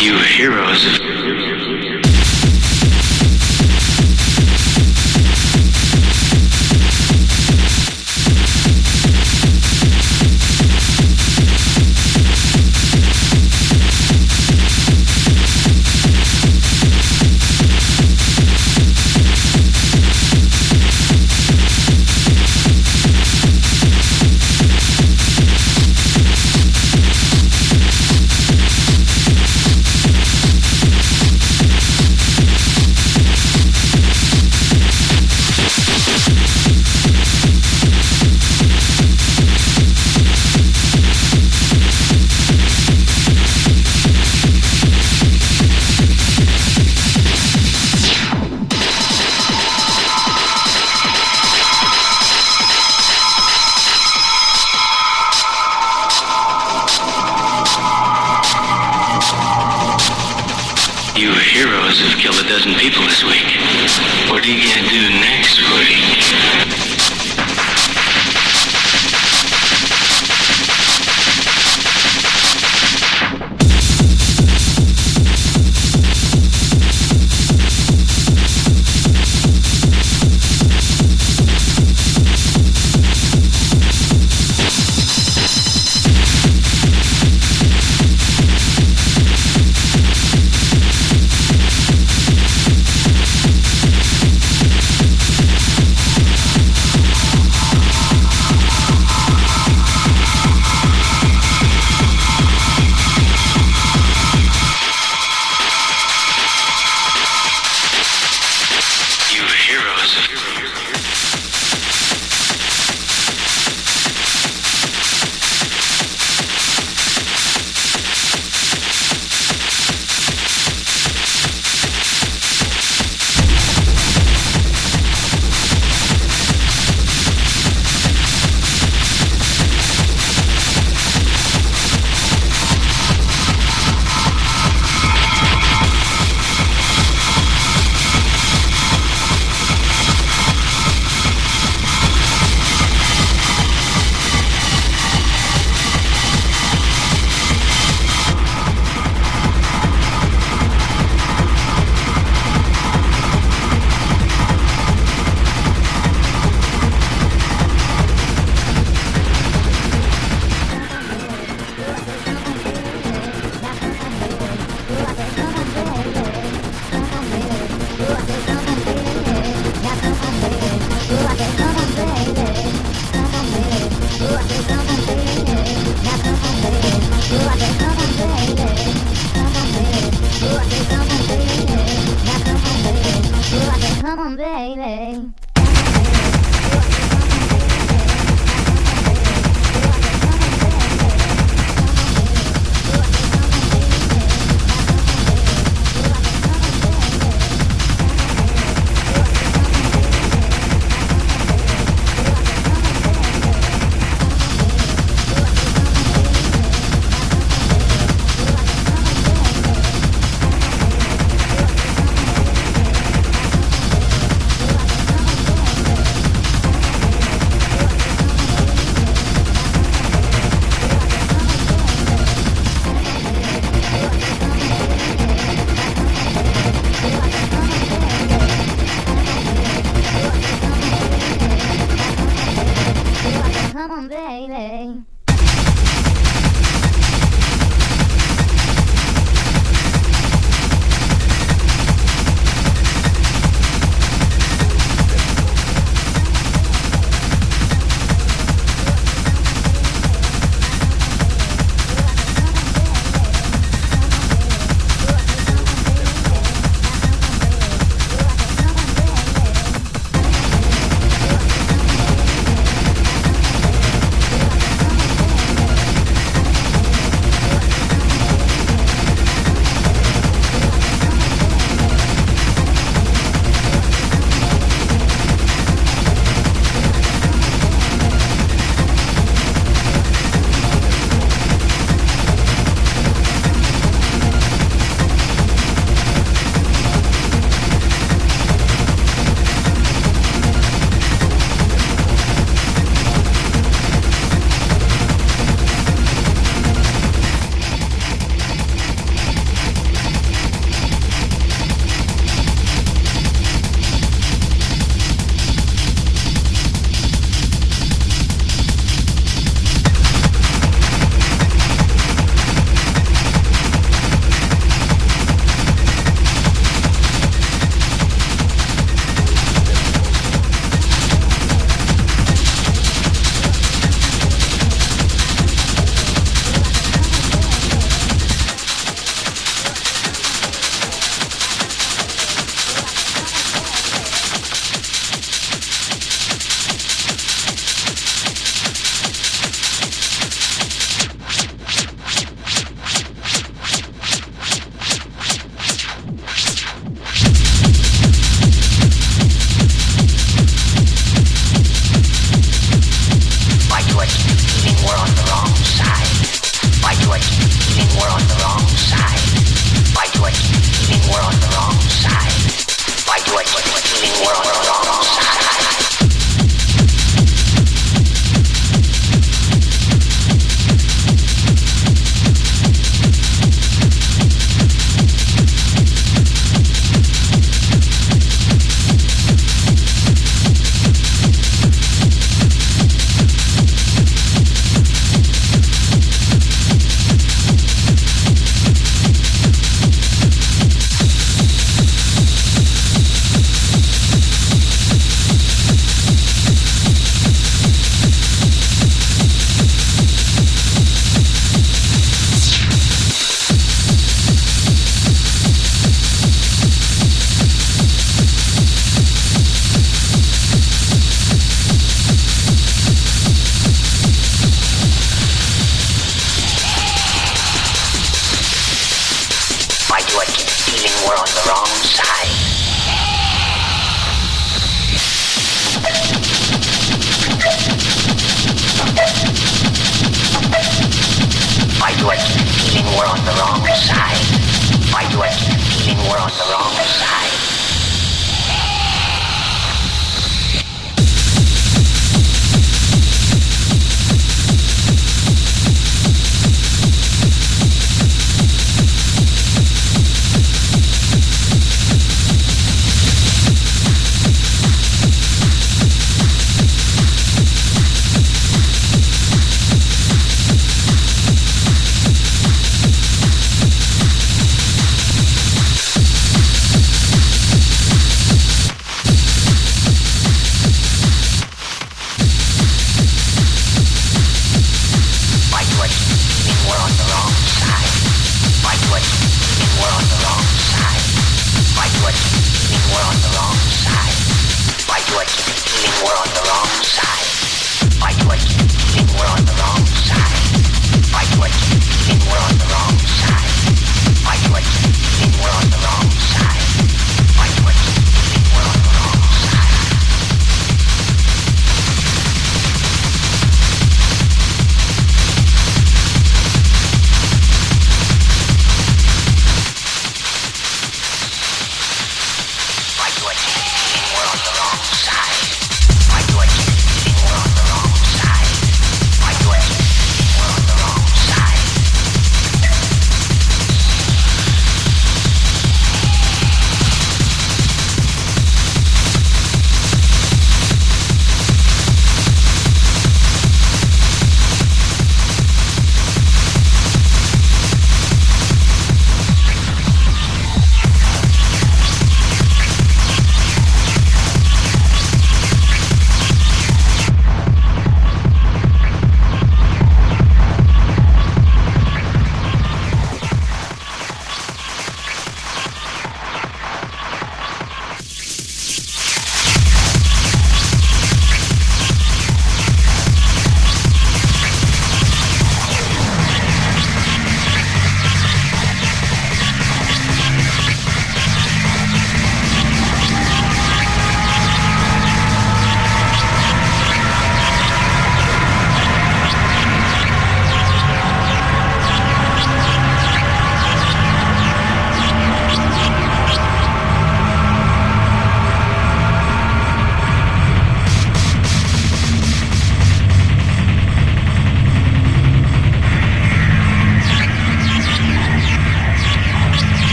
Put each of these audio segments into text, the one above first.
You heroes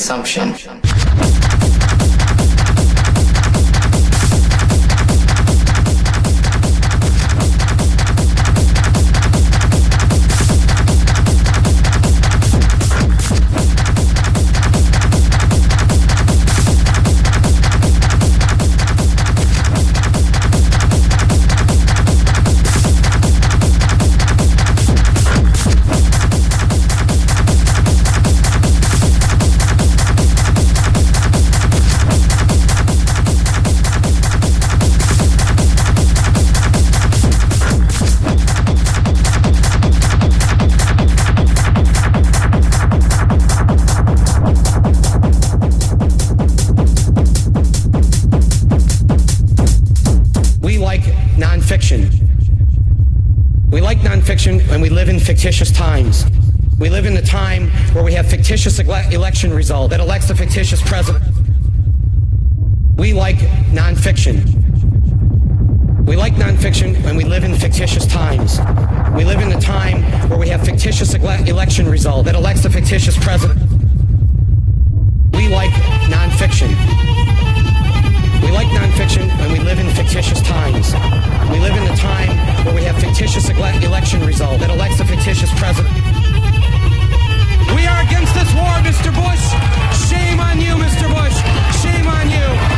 consumption. Fictitious times. We live in a time where we have fictitious ele- election result that elects a fictitious president. We like nonfiction. We like nonfiction when we live in fictitious times. We live in a time where we have fictitious ele- election result that elects a fictitious president. We like nonfiction. We like nonfiction and we live in fictitious times. We live in a time where we have fictitious election result that elects a fictitious president. We are against this war, Mr. Bush. Shame on you, Mr. Bush. Shame on you.